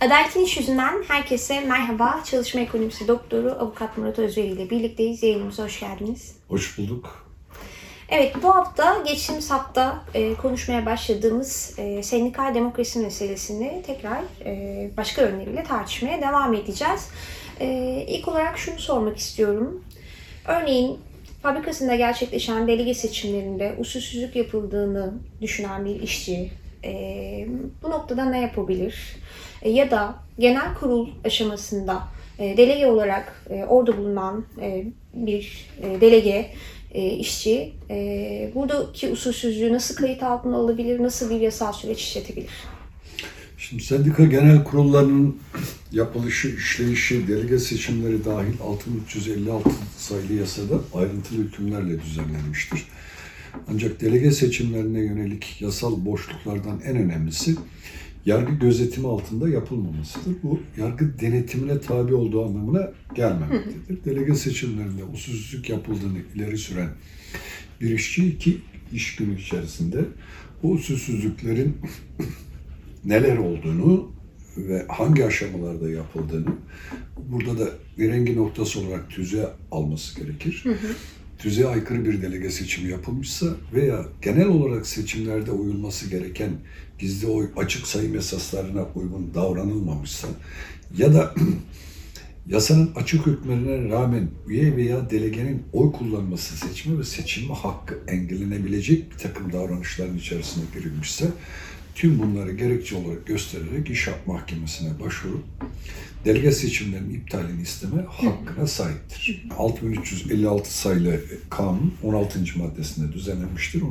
Adaletin İş Yüzünden herkese merhaba. Çalışma Ekonomisi Doktoru Avukat Murat Özveri ile birlikteyiz. Yayınımıza hoş geldiniz. Hoş bulduk. Evet bu hafta geçtiğimiz hafta e, konuşmaya başladığımız e, sendikal demokrasi meselesini tekrar e, başka yönleriyle tartışmaya devam edeceğiz. E, ilk olarak şunu sormak istiyorum. Örneğin fabrikasında gerçekleşen delege seçimlerinde usulsüzlük yapıldığını düşünen bir işçi e, bu noktada ne yapabilir? E, ya da genel kurul aşamasında e, delege olarak e, orada bulunan bir delege işçi buradaki usulsüzlüğü nasıl kayıt altına alabilir, nasıl bir yasal süreç işletebilir? Şimdi sendika genel kurullarının yapılışı, işleyişi, delege seçimleri dahil 6356 sayılı yasada ayrıntılı hükümlerle düzenlenmiştir. Ancak delege seçimlerine yönelik yasal boşluklardan en önemlisi yargı gözetimi altında yapılmamasıdır. Bu yargı denetimine tabi olduğu anlamına gelmemektedir. Delege seçimlerinde usulsüzlük yapıldığını ileri süren bir işçi iki iş günü içerisinde bu usulsüzlüklerin neler olduğunu ve hangi aşamalarda yapıldığını burada da rengi noktası olarak tüze alması gerekir. Hı hı. Tüze aykırı bir delege seçimi yapılmışsa veya genel olarak seçimlerde uyulması gereken gizli oy açık sayım esaslarına uygun davranılmamışsa ya da yasanın açık hükümlerine rağmen üye veya delegenin oy kullanması, seçme ve seçilme hakkı engellenebilecek bir takım davranışların içerisine girilmişse tüm bunları gerekçe olarak göstererek iş mahkemesine başvurup delege seçimlerinin iptalini isteme hakkına sahiptir. 6356 sayılı kanun 16. maddesinde düzenlenmiştir.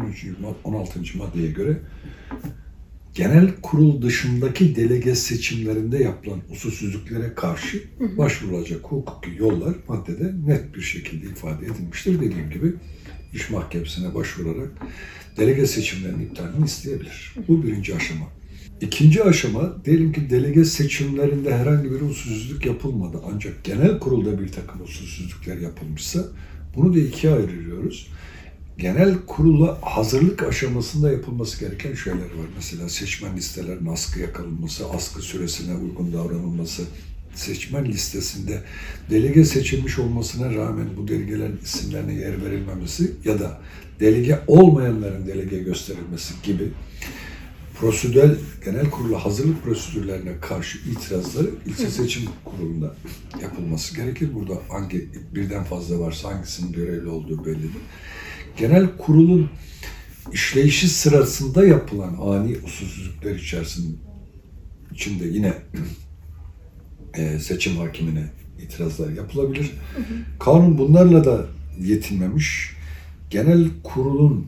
16. maddeye göre genel kurul dışındaki delege seçimlerinde yapılan usulsüzlüklere karşı başvurulacak hukuki yollar maddede net bir şekilde ifade edilmiştir. Dediğim gibi iş mahkemesine başvurarak delege seçimlerinin iptalini isteyebilir. Bu birinci aşama. İkinci aşama, diyelim ki delege seçimlerinde herhangi bir usulsüzlük yapılmadı ancak genel kurulda bir takım usulsüzlükler yapılmışsa bunu da ikiye ayırıyoruz. Genel kurula hazırlık aşamasında yapılması gereken şeyler var. Mesela seçmen listelerinin askıya kalınması, askı süresine uygun davranılması, seçmen listesinde delege seçilmiş olmasına rağmen bu delegelerin isimlerine yer verilmemesi ya da delege olmayanların delege gösterilmesi gibi prosedürel genel kurula hazırlık prosedürlerine karşı itirazları ilçe seçim kurulunda yapılması gerekir. Burada hangi birden fazla varsa hangisinin görevli olduğu bellidir. Genel kurulun işleyişi sırasında yapılan ani usulsüzlükler içerisinde içinde yine e, seçim hakimine itirazlar yapılabilir. Kanun bunlarla da yetinmemiş. Genel kurulun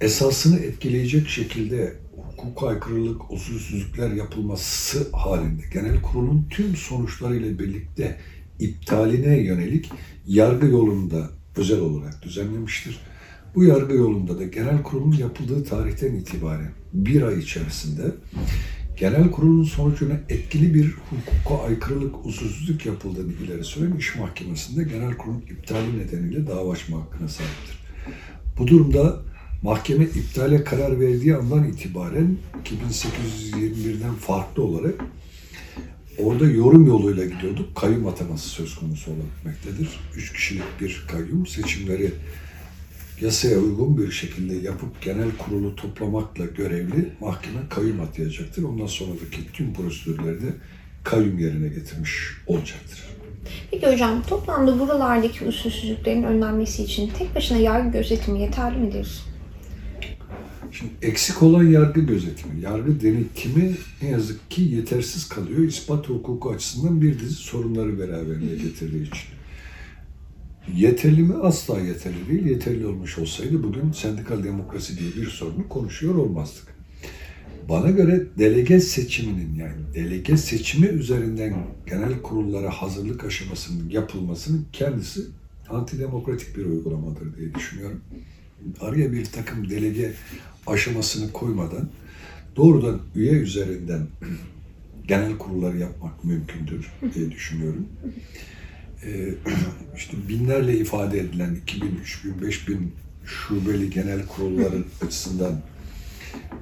esasını etkileyecek şekilde hukuka aykırılık, usulsüzlükler yapılması halinde genel kurulun tüm sonuçlarıyla birlikte iptaline yönelik yargı yolunda özel olarak düzenlemiştir. Bu yargı yolunda da genel kurulun yapıldığı tarihten itibaren bir ay içerisinde genel kurulun sonucuna etkili bir hukuka aykırılık, usulsüzlük yapıldığını ileri süren iş mahkemesinde genel kurulun iptali nedeniyle dava açma hakkına sahiptir. Bu durumda mahkeme iptale karar verdiği andan itibaren 2821'den farklı olarak orada yorum yoluyla gidiyorduk. Kayyum ataması söz konusu olabilmektedir. Üç kişilik bir kayyum seçimleri yasaya uygun bir şekilde yapıp genel kurulu toplamakla görevli mahkeme kayyum atayacaktır. Ondan sonraki tüm prosedürleri de kayyum yerine getirmiş olacaktır. Peki hocam toplamda buralardaki usulsüzlüklerin önlenmesi için tek başına yargı gözetimi yeterli midir? Şimdi eksik olan yargı gözetimi, yargı denetimi ne yazık ki yetersiz kalıyor. İspat hukuku açısından bir dizi sorunları beraberinde getirdiği için. Yeterli mi? Asla yeterli değil. Yeterli olmuş olsaydı bugün sendikal demokrasi diye bir sorunu konuşuyor olmazdık. Bana göre delege seçiminin yani delege seçimi üzerinden genel kurullara hazırlık aşamasının yapılmasının kendisi antidemokratik bir uygulamadır diye düşünüyorum. Araya bir takım delege aşamasını koymadan doğrudan üye üzerinden genel kurulları yapmak mümkündür diye düşünüyorum. Ee, işte binlerle ifade edilen 2000, 3000, 5000 şubeli genel kurulların açısından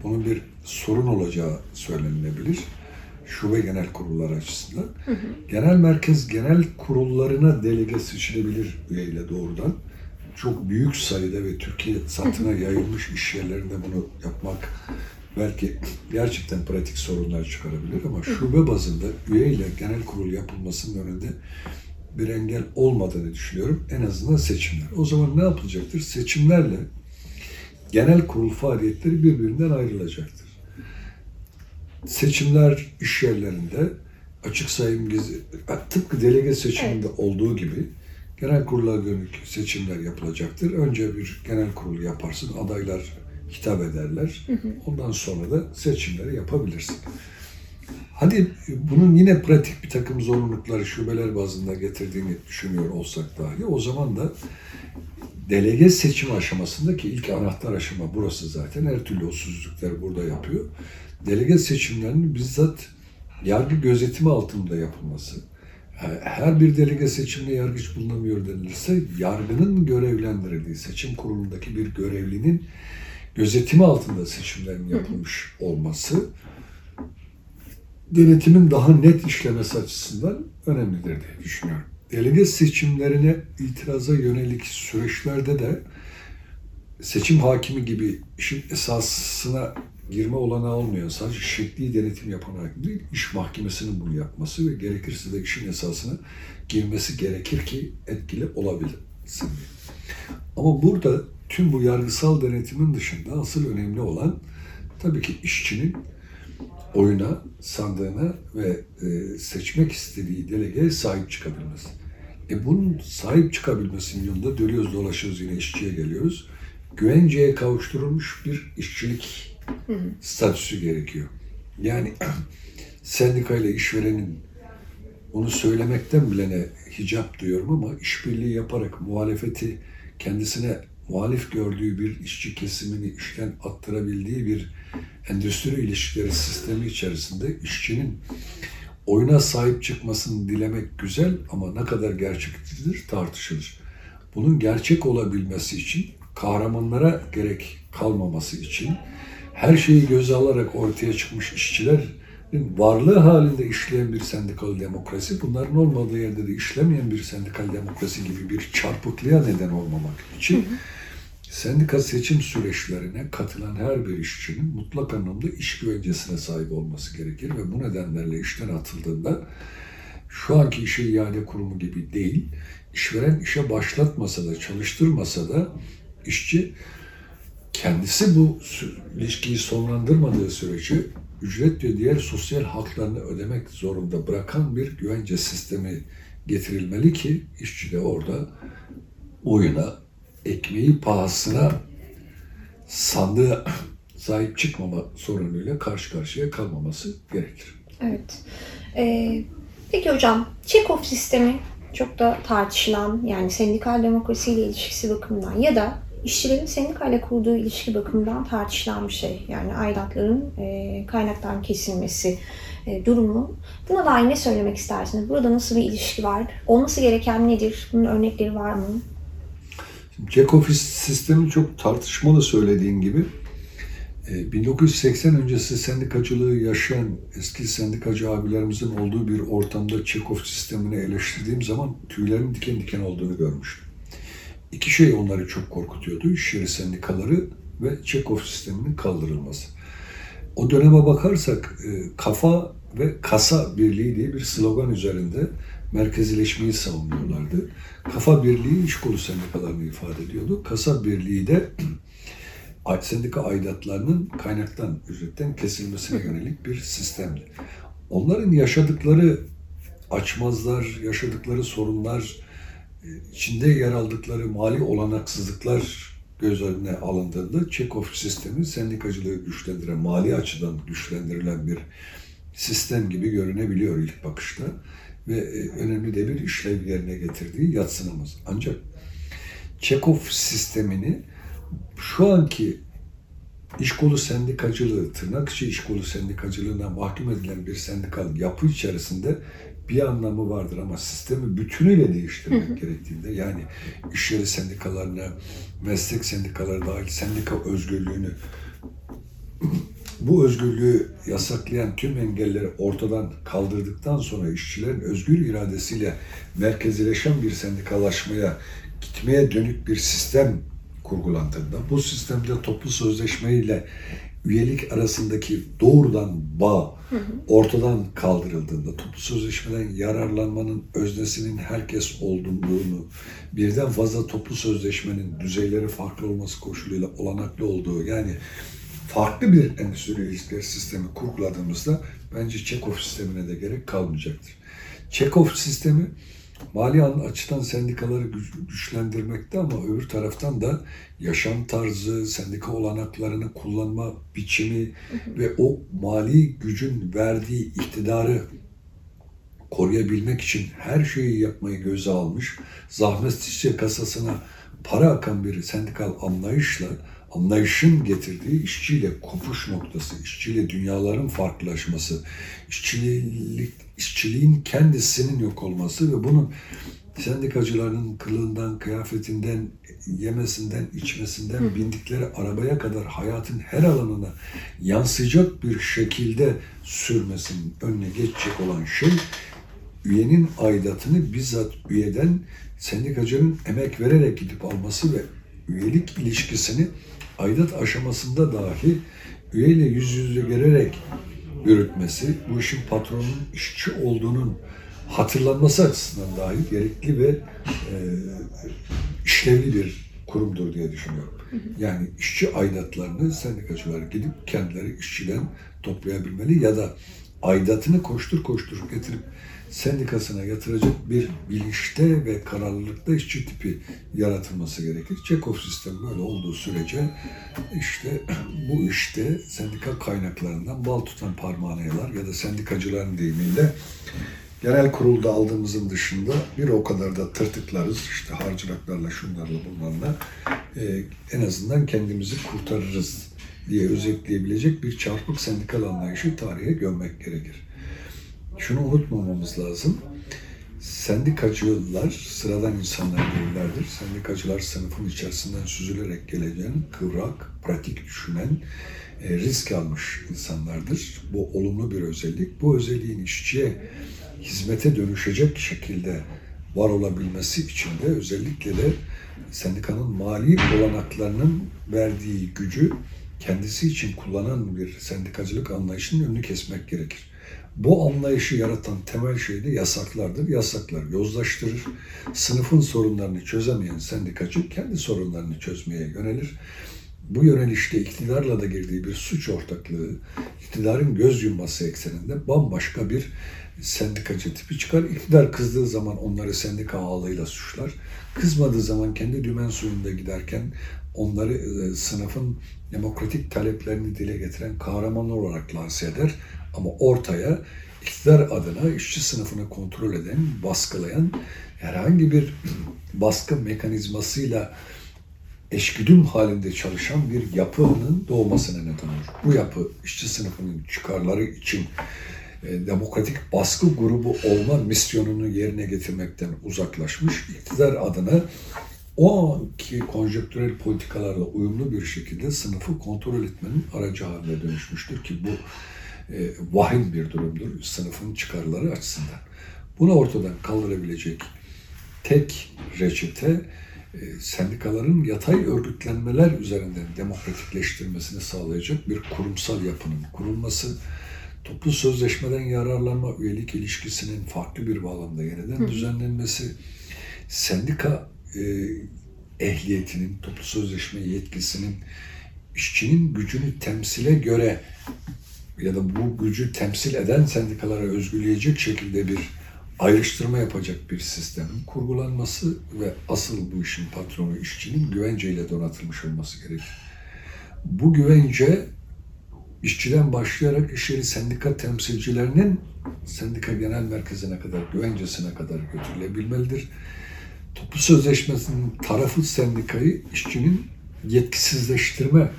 bunun bir sorun olacağı söylenilebilir. şube genel kurulları açısından. Hı hı. Genel merkez genel kurullarına delege seçilebilir üyeyle doğrudan. Çok büyük sayıda ve Türkiye satına yayılmış iş yerlerinde bunu yapmak belki gerçekten pratik sorunlar çıkarabilir ama şube bazında üyeyle genel kurul yapılmasının önünde bir engel olmadığını düşünüyorum. En azından seçimler. O zaman ne yapılacaktır? Seçimlerle genel kurul faaliyetleri birbirinden ayrılacaktır. Seçimler iş yerlerinde açık sayım gezi, tıpkı delege seçiminde evet. olduğu gibi genel kurula dönük seçimler yapılacaktır. Önce bir genel kurul yaparsın, adaylar hitap ederler. Ondan sonra da seçimleri yapabilirsin. Hadi bunun yine pratik bir takım zorunlulukları şubeler bazında getirdiğini düşünüyor olsak dahi o zaman da delege seçim aşamasındaki ilk anahtar aşama burası zaten. Her türlü usulsüzlükler burada yapıyor. Delege seçimlerinin bizzat yargı gözetimi altında yapılması. Her bir delege seçimine yargıç bulunamıyor denilirse yargının görevlendirildiği seçim kurulundaki bir görevlinin gözetimi altında seçimlerin yapılmış olması denetimin daha net işlemesi açısından önemlidir diye düşünüyorum. Delege seçimlerine itiraza yönelik süreçlerde de seçim hakimi gibi işin esasına girme olanağı olmuyor. Sadece şekli denetim yapan hakim değil, iş mahkemesinin bunu yapması ve gerekirse de işin esasına girmesi gerekir ki etkili olabilsin Ama burada tüm bu yargısal denetimin dışında asıl önemli olan tabii ki işçinin oyuna, sandığına ve e, seçmek istediği delegeye sahip çıkabilmesi. E bunun sahip çıkabilmesinin yolunda dönüyoruz dolaşıyoruz yine işçiye geliyoruz. Güvenceye kavuşturulmuş bir işçilik hı hı. statüsü gerekiyor. Yani sendikayla işverenin onu söylemekten bile ne hicap diyorum ama işbirliği yaparak muhalefeti kendisine muhalif gördüğü bir işçi kesimini işten attırabildiği bir endüstri ilişkileri sistemi içerisinde işçinin oyuna sahip çıkmasını dilemek güzel ama ne kadar gerçekçidir tartışılır. Bunun gerçek olabilmesi için kahramanlara gerek kalmaması için her şeyi göze alarak ortaya çıkmış işçilerin varlığı halinde işleyen bir sendikal demokrasi, bunların olmadığı yerde de işlemeyen bir sendikal demokrasi gibi bir çarpıklığa neden olmamak için hı hı Sendika seçim süreçlerine katılan her bir işçinin mutlak anlamda iş güvencesine sahip olması gerekir ve bu nedenlerle işten atıldığında şu anki işe iade kurumu gibi değil, işveren işe başlatmasa da, çalıştırmasa da işçi kendisi bu ilişkiyi sonlandırmadığı sürece ücret ve diğer sosyal haklarını ödemek zorunda bırakan bir güvence sistemi getirilmeli ki işçi de orada oyuna ekmeği pahasına sandığa sahip çıkmama sorunuyla karşı karşıya kalmaması gerekir. Evet. Ee, peki hocam, Çekov sistemi çok da tartışılan yani sendikal demokrasiyle ilişkisi bakımından ya da işçilerin sendikayla kurduğu ilişki bakımından tartışılan bir şey. Yani aidatların e, kaynaktan kesilmesi e, durumu. Buna dair ne söylemek istersiniz? Burada nasıl bir ilişki var? Olması gereken nedir? Bunun örnekleri var mı? Jack Office sistemi çok tartışmalı söylediğin gibi. 1980 ee, öncesi sendikacılığı yaşayan eski sendikacı abilerimizin olduğu bir ortamda Çekov sistemini eleştirdiğim zaman tüylerin diken diken olduğunu görmüştüm. İki şey onları çok korkutuyordu. İş yeri sendikaları ve Çekov sisteminin kaldırılması. O döneme bakarsak e, kafa ve kasa birliği diye bir slogan üzerinde merkezileşmeyi savunuyorlardı. Kafa Birliği iş kolu sendikalarını ifade ediyordu. Kasa Birliği de sendika aidatlarının kaynaktan, ücretten kesilmesine yönelik bir sistemdi. Onların yaşadıkları açmazlar, yaşadıkları sorunlar, e, içinde yer aldıkları mali olanaksızlıklar göz önüne alındığında Çekov sistemi sendikacılığı güçlendiren, mali açıdan güçlendirilen bir sistem gibi görünebiliyor ilk bakışta ve e, önemli de bir işlev yerine getirdiği yatsınamaz. Ancak Çekov sistemini şu anki iş kolu sendikacılığı, tırnak içi iş kolu sendikacılığına mahkum edilen bir sendikal yapı içerisinde bir anlamı vardır ama sistemi bütünüyle değiştirmek hı hı. gerektiğinde yani iş yeri sendikalarına, meslek sendikaları dahil sendika özgürlüğünü bu özgürlüğü yasaklayan tüm engelleri ortadan kaldırdıktan sonra işçilerin özgür iradesiyle merkezileşen bir sendikalaşmaya gitmeye dönük bir sistem kurgulandığında bu sistemde toplu sözleşme ile üyelik arasındaki doğrudan bağ ortadan kaldırıldığında toplu sözleşmeden yararlanmanın öznesinin herkes olduğunu, birden fazla toplu sözleşmenin düzeyleri farklı olması koşuluyla olanaklı olduğu yani farklı bir endüstri ilişkiler sistemi kurguladığımızda bence Çekov sistemine de gerek kalmayacaktır. Çekov sistemi mali açıdan sendikaları güçlendirmekte ama öbür taraftan da yaşam tarzı, sendika olanaklarını kullanma biçimi ve o mali gücün verdiği iktidarı koruyabilmek için her şeyi yapmayı göze almış, zahmetsizce kasasına para akan bir sendikal anlayışla anlayışın getirdiği işçiyle kopuş noktası, işçiyle dünyaların farklılaşması, işçilik, işçiliğin kendisinin yok olması ve bunun sendikacıların kılığından, kıyafetinden, yemesinden, içmesinden, Hı. bindikleri arabaya kadar hayatın her alanına yansıyacak bir şekilde sürmesinin önüne geçecek olan şey üyenin aidatını bizzat üyeden sendikacının emek vererek gidip alması ve üyelik ilişkisini aidat aşamasında dahi üyeyle yüz yüze gelerek yürütmesi, bu işin patronun işçi olduğunun hatırlanması açısından dahi gerekli ve e, işlevli bir kurumdur diye düşünüyorum. Yani işçi aidatlarını sendikacılar gidip kendileri işçiden toplayabilmeli ya da aidatını koştur koştur getirip sendikasına yatıracak bir bilinçte ve kararlılıkta işçi tipi yaratılması gerekir. Çekov sistemi böyle olduğu sürece işte bu işte sendika kaynaklarından bal tutan parmağanayalar ya da sendikacıların deyimiyle genel kurulda aldığımızın dışında bir o kadar da tırtıklarız. işte harcıraklarla, şunlarla, bunlarla e, en azından kendimizi kurtarırız diye özetleyebilecek bir çarpık sendikal anlayışı tarihe gömmek gerekir. Şunu unutmamamız lazım. Sendikacılar sıradan insanlar değillerdir. Sendikacılar sınıfın içerisinden süzülerek geleceğin kıvrak, pratik düşünen, e, risk almış insanlardır. Bu olumlu bir özellik. Bu özelliğin işçiye hizmete dönüşecek şekilde var olabilmesi için de özellikle de sendikanın mali olanaklarının verdiği gücü kendisi için kullanan bir sendikacılık anlayışının önünü kesmek gerekir. Bu anlayışı yaratan temel şey de yasaklardır. Yasaklar yozlaştırır. Sınıfın sorunlarını çözemeyen sendikacı kendi sorunlarını çözmeye yönelir. Bu yönelişte iktidarla da girdiği bir suç ortaklığı, iktidarın göz yumması ekseninde bambaşka bir sendikacı tipi çıkar. İktidar kızdığı zaman onları sendika ağlığıyla suçlar. Kızmadığı zaman kendi dümen suyunda giderken onları e, sınıfın demokratik taleplerini dile getiren kahramanlar olarak lanse eder. Ama ortaya iktidar adına işçi sınıfını kontrol eden, baskılayan herhangi bir baskı mekanizmasıyla eşgüdüm halinde çalışan bir yapının doğmasına neden olur. Bu yapı işçi sınıfının çıkarları için e, demokratik baskı grubu olma misyonunu yerine getirmekten uzaklaşmış, iktidar adına o anki konjektürel politikalarla uyumlu bir şekilde sınıfı kontrol etmenin aracı haline dönüşmüştür ki bu e, vahim bir durumdur sınıfın çıkarları açısından. Bunu ortadan kaldırabilecek tek reçete e, sendikaların yatay örgütlenmeler üzerinden demokratikleştirmesini sağlayacak bir kurumsal yapının kurulması, toplu sözleşmeden yararlanma üyelik ilişkisinin farklı bir bağlamda yeniden Hı. düzenlenmesi, sendika e, ehliyetinin, toplu sözleşme yetkisinin işçinin gücünü temsile göre ya da bu gücü temsil eden sendikalara özgüleyecek şekilde bir ayrıştırma yapacak bir sistemin kurgulanması ve asıl bu işin patronu işçinin güvenceyle donatılmış olması gerekir. Bu güvence işçiden başlayarak iş yeri sendika temsilcilerinin sendika genel merkezine kadar, güvencesine kadar götürülebilmelidir. Toplu sözleşmesinin tarafı sendikayı işçinin yetkisizleştirme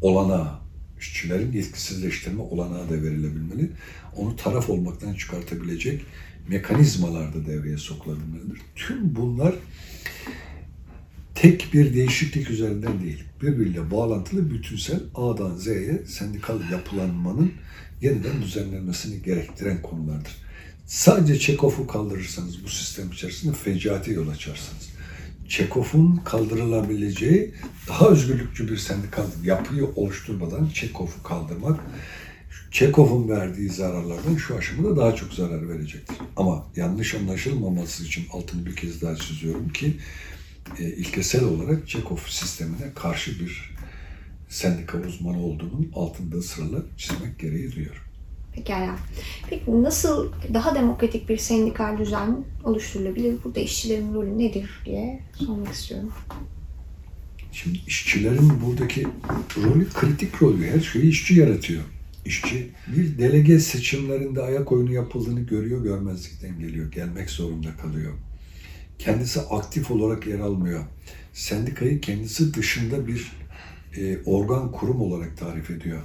olanağı, işçilerin yetkisizleştirme olanağı da verilebilmeli. Onu taraf olmaktan çıkartabilecek mekanizmalar da devreye sokulabilmelidir. Tüm bunlar tek bir değişiklik üzerinden değil, birbiriyle bağlantılı bütünsel A'dan Z'ye sendikal yapılanmanın yeniden düzenlenmesini gerektiren konulardır. Sadece Çekov'u kaldırırsanız bu sistem içerisinde fecaate yol açarsınız. Çekov'un kaldırılabileceği daha özgürlükçü bir sendikal yapıyı oluşturmadan Çekov'u kaldırmak Çekov'un verdiği zararlardan şu aşamada daha çok zarar verecektir. Ama yanlış anlaşılmaması için altını bir kez daha çiziyorum ki e, ilkesel olarak Çekov sistemine karşı bir sendika uzmanı olduğunun altında sıralar çizmek gereği duyuyorum. Pekala. Peki nasıl daha demokratik bir sendikal düzen oluşturulabilir? Burada işçilerin rolü nedir diye sormak istiyorum. Şimdi işçilerin buradaki rolü kritik rolü. Her şeyi işçi yaratıyor. İşçi bir delege seçimlerinde ayak oyunu yapıldığını görüyor görmezlikten geliyor. Gelmek zorunda kalıyor. Kendisi aktif olarak yer almıyor. Sendikayı kendisi dışında bir e, organ kurum olarak tarif ediyor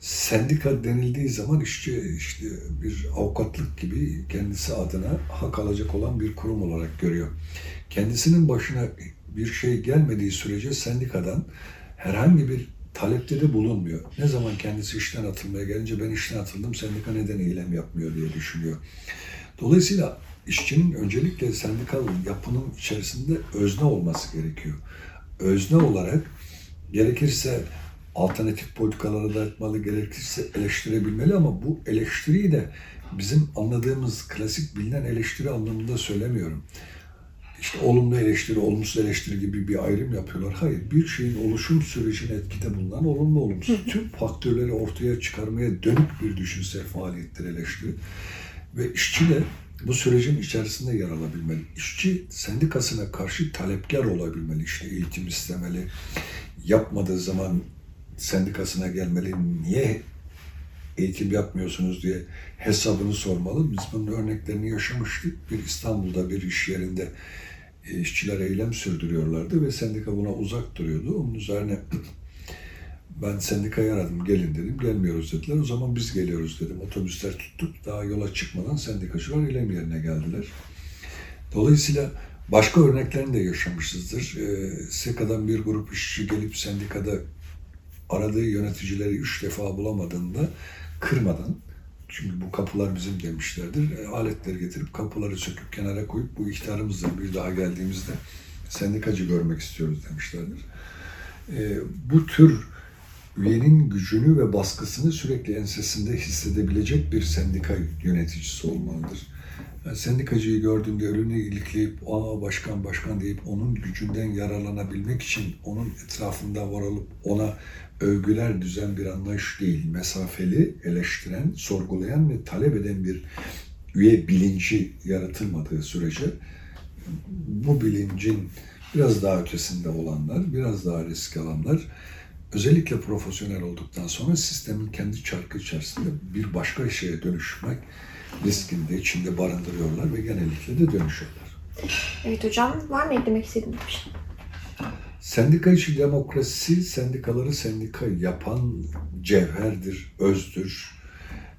sendika denildiği zaman işçi işte bir avukatlık gibi kendisi adına hak alacak olan bir kurum olarak görüyor. Kendisinin başına bir şey gelmediği sürece sendikadan herhangi bir talepte de bulunmuyor. Ne zaman kendisi işten atılmaya gelince ben işten atıldım sendika neden eylem yapmıyor diye düşünüyor. Dolayısıyla işçinin öncelikle sendikal yapının içerisinde özne olması gerekiyor. Özne olarak gerekirse alternatif politikalara da etmeli, gerekirse eleştirebilmeli ama bu eleştiriyi de bizim anladığımız klasik bilinen eleştiri anlamında söylemiyorum. İşte olumlu eleştiri, olumsuz eleştiri gibi bir ayrım yapıyorlar. Hayır, bir şeyin oluşum sürecine etkide bulunan olumlu olumsuz tüm faktörleri ortaya çıkarmaya dönük bir düşünsel faaliyettir eleştiri. Ve işçi de bu sürecin içerisinde yer alabilmeli. İşçi sendikasına karşı talepkar olabilmeli. İşte eğitim istemeli. Yapmadığı zaman sendikasına gelmeli, niye eğitim yapmıyorsunuz diye hesabını sormalı. Biz bunun örneklerini yaşamıştık. Bir İstanbul'da bir iş yerinde e, işçiler eylem sürdürüyorlardı ve sendika buna uzak duruyordu. Onun üzerine ben sendikayı aradım, gelin dedim. Gelmiyoruz dediler. O zaman biz geliyoruz dedim. Otobüsler tuttuk. Daha yola çıkmadan sendikacılar eylem yerine geldiler. Dolayısıyla başka örneklerini de yaşamışızdır. E, SEKA'dan bir grup işçi gelip sendikada aradığı yöneticileri üç defa bulamadığında kırmadan çünkü bu kapılar bizim demişlerdir. E, aletleri getirip kapıları söküp kenara koyup bu ihtarımızla bir daha geldiğimizde sendikacı görmek istiyoruz demişlerdir. E, bu tür üyenin gücünü ve baskısını sürekli ensesinde hissedebilecek bir sendika yöneticisi olmalıdır. Yani sendikacıyı gördüğümde önünü ilikleyip aa başkan başkan deyip onun gücünden yararlanabilmek için onun etrafında varılıp ona övgüler düzen bir anlayış değil, mesafeli, eleştiren, sorgulayan ve talep eden bir üye bilinci yaratılmadığı sürece bu bilincin biraz daha ötesinde olanlar, biraz daha risk alanlar özellikle profesyonel olduktan sonra sistemin kendi çarkı içerisinde bir başka şeye dönüşmek riskini de içinde barındırıyorlar ve genellikle de dönüşüyorlar. Evet hocam, var mı eklemek istediğiniz bir şey? Sendika içi demokrasi, sendikaları sendika yapan cevherdir, özdür.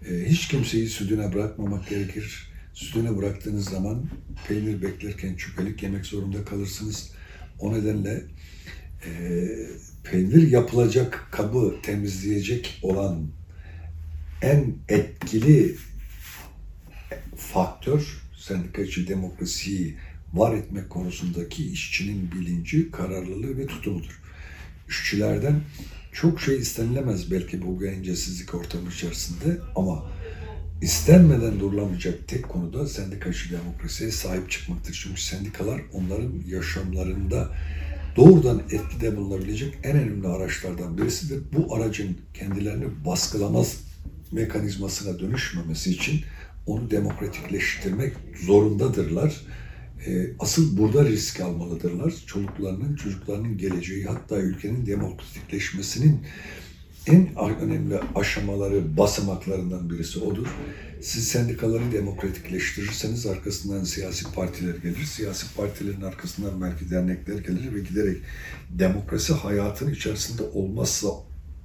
E, hiç kimseyi südüne bırakmamak gerekir. Südüne bıraktığınız zaman peynir beklerken çüpelik yemek zorunda kalırsınız. O nedenle e, peynir yapılacak kabı temizleyecek olan en etkili faktör sendika içi demokrasiyi var etmek konusundaki işçinin bilinci, kararlılığı ve tutumudur. İşçilerden çok şey istenilemez belki bu gencesizlik ortamı içerisinde ama istenmeden durulamayacak tek konuda sendikacı demokrasiye sahip çıkmaktır. Çünkü sendikalar onların yaşamlarında doğrudan etkide bulunabilecek en önemli araçlardan birisidir. Bu aracın kendilerini baskılamaz mekanizmasına dönüşmemesi için onu demokratikleştirmek zorundadırlar e, asıl burada risk almalıdırlar. Çocuklarının, çocuklarının geleceği hatta ülkenin demokratikleşmesinin en önemli aşamaları, basamaklarından birisi odur. Siz sendikaları demokratikleştirirseniz arkasından siyasi partiler gelir. Siyasi partilerin arkasından belki dernekler gelir ve giderek demokrasi hayatın içerisinde olmazsa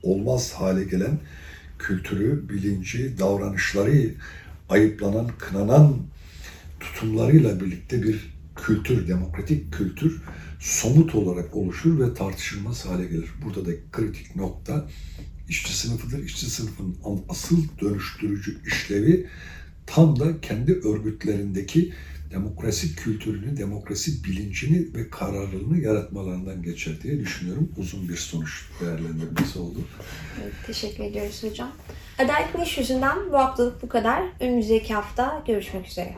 olmaz hale gelen kültürü, bilinci, davranışları ayıplanan, kınanan tutumlarıyla birlikte bir kültür, demokratik kültür somut olarak oluşur ve tartışılmaz hale gelir. Burada da kritik nokta işçi sınıfıdır. İşçi sınıfının asıl dönüştürücü işlevi tam da kendi örgütlerindeki demokrasi kültürünü, demokrasi bilincini ve kararlılığını yaratmalarından geçer diye düşünüyorum. Uzun bir sonuç değerlendirmesi oldu. Evet, teşekkür ediyoruz hocam. Adalet Güneş yüzünden bu haftalık bu kadar. Önümüzdeki hafta görüşmek üzere.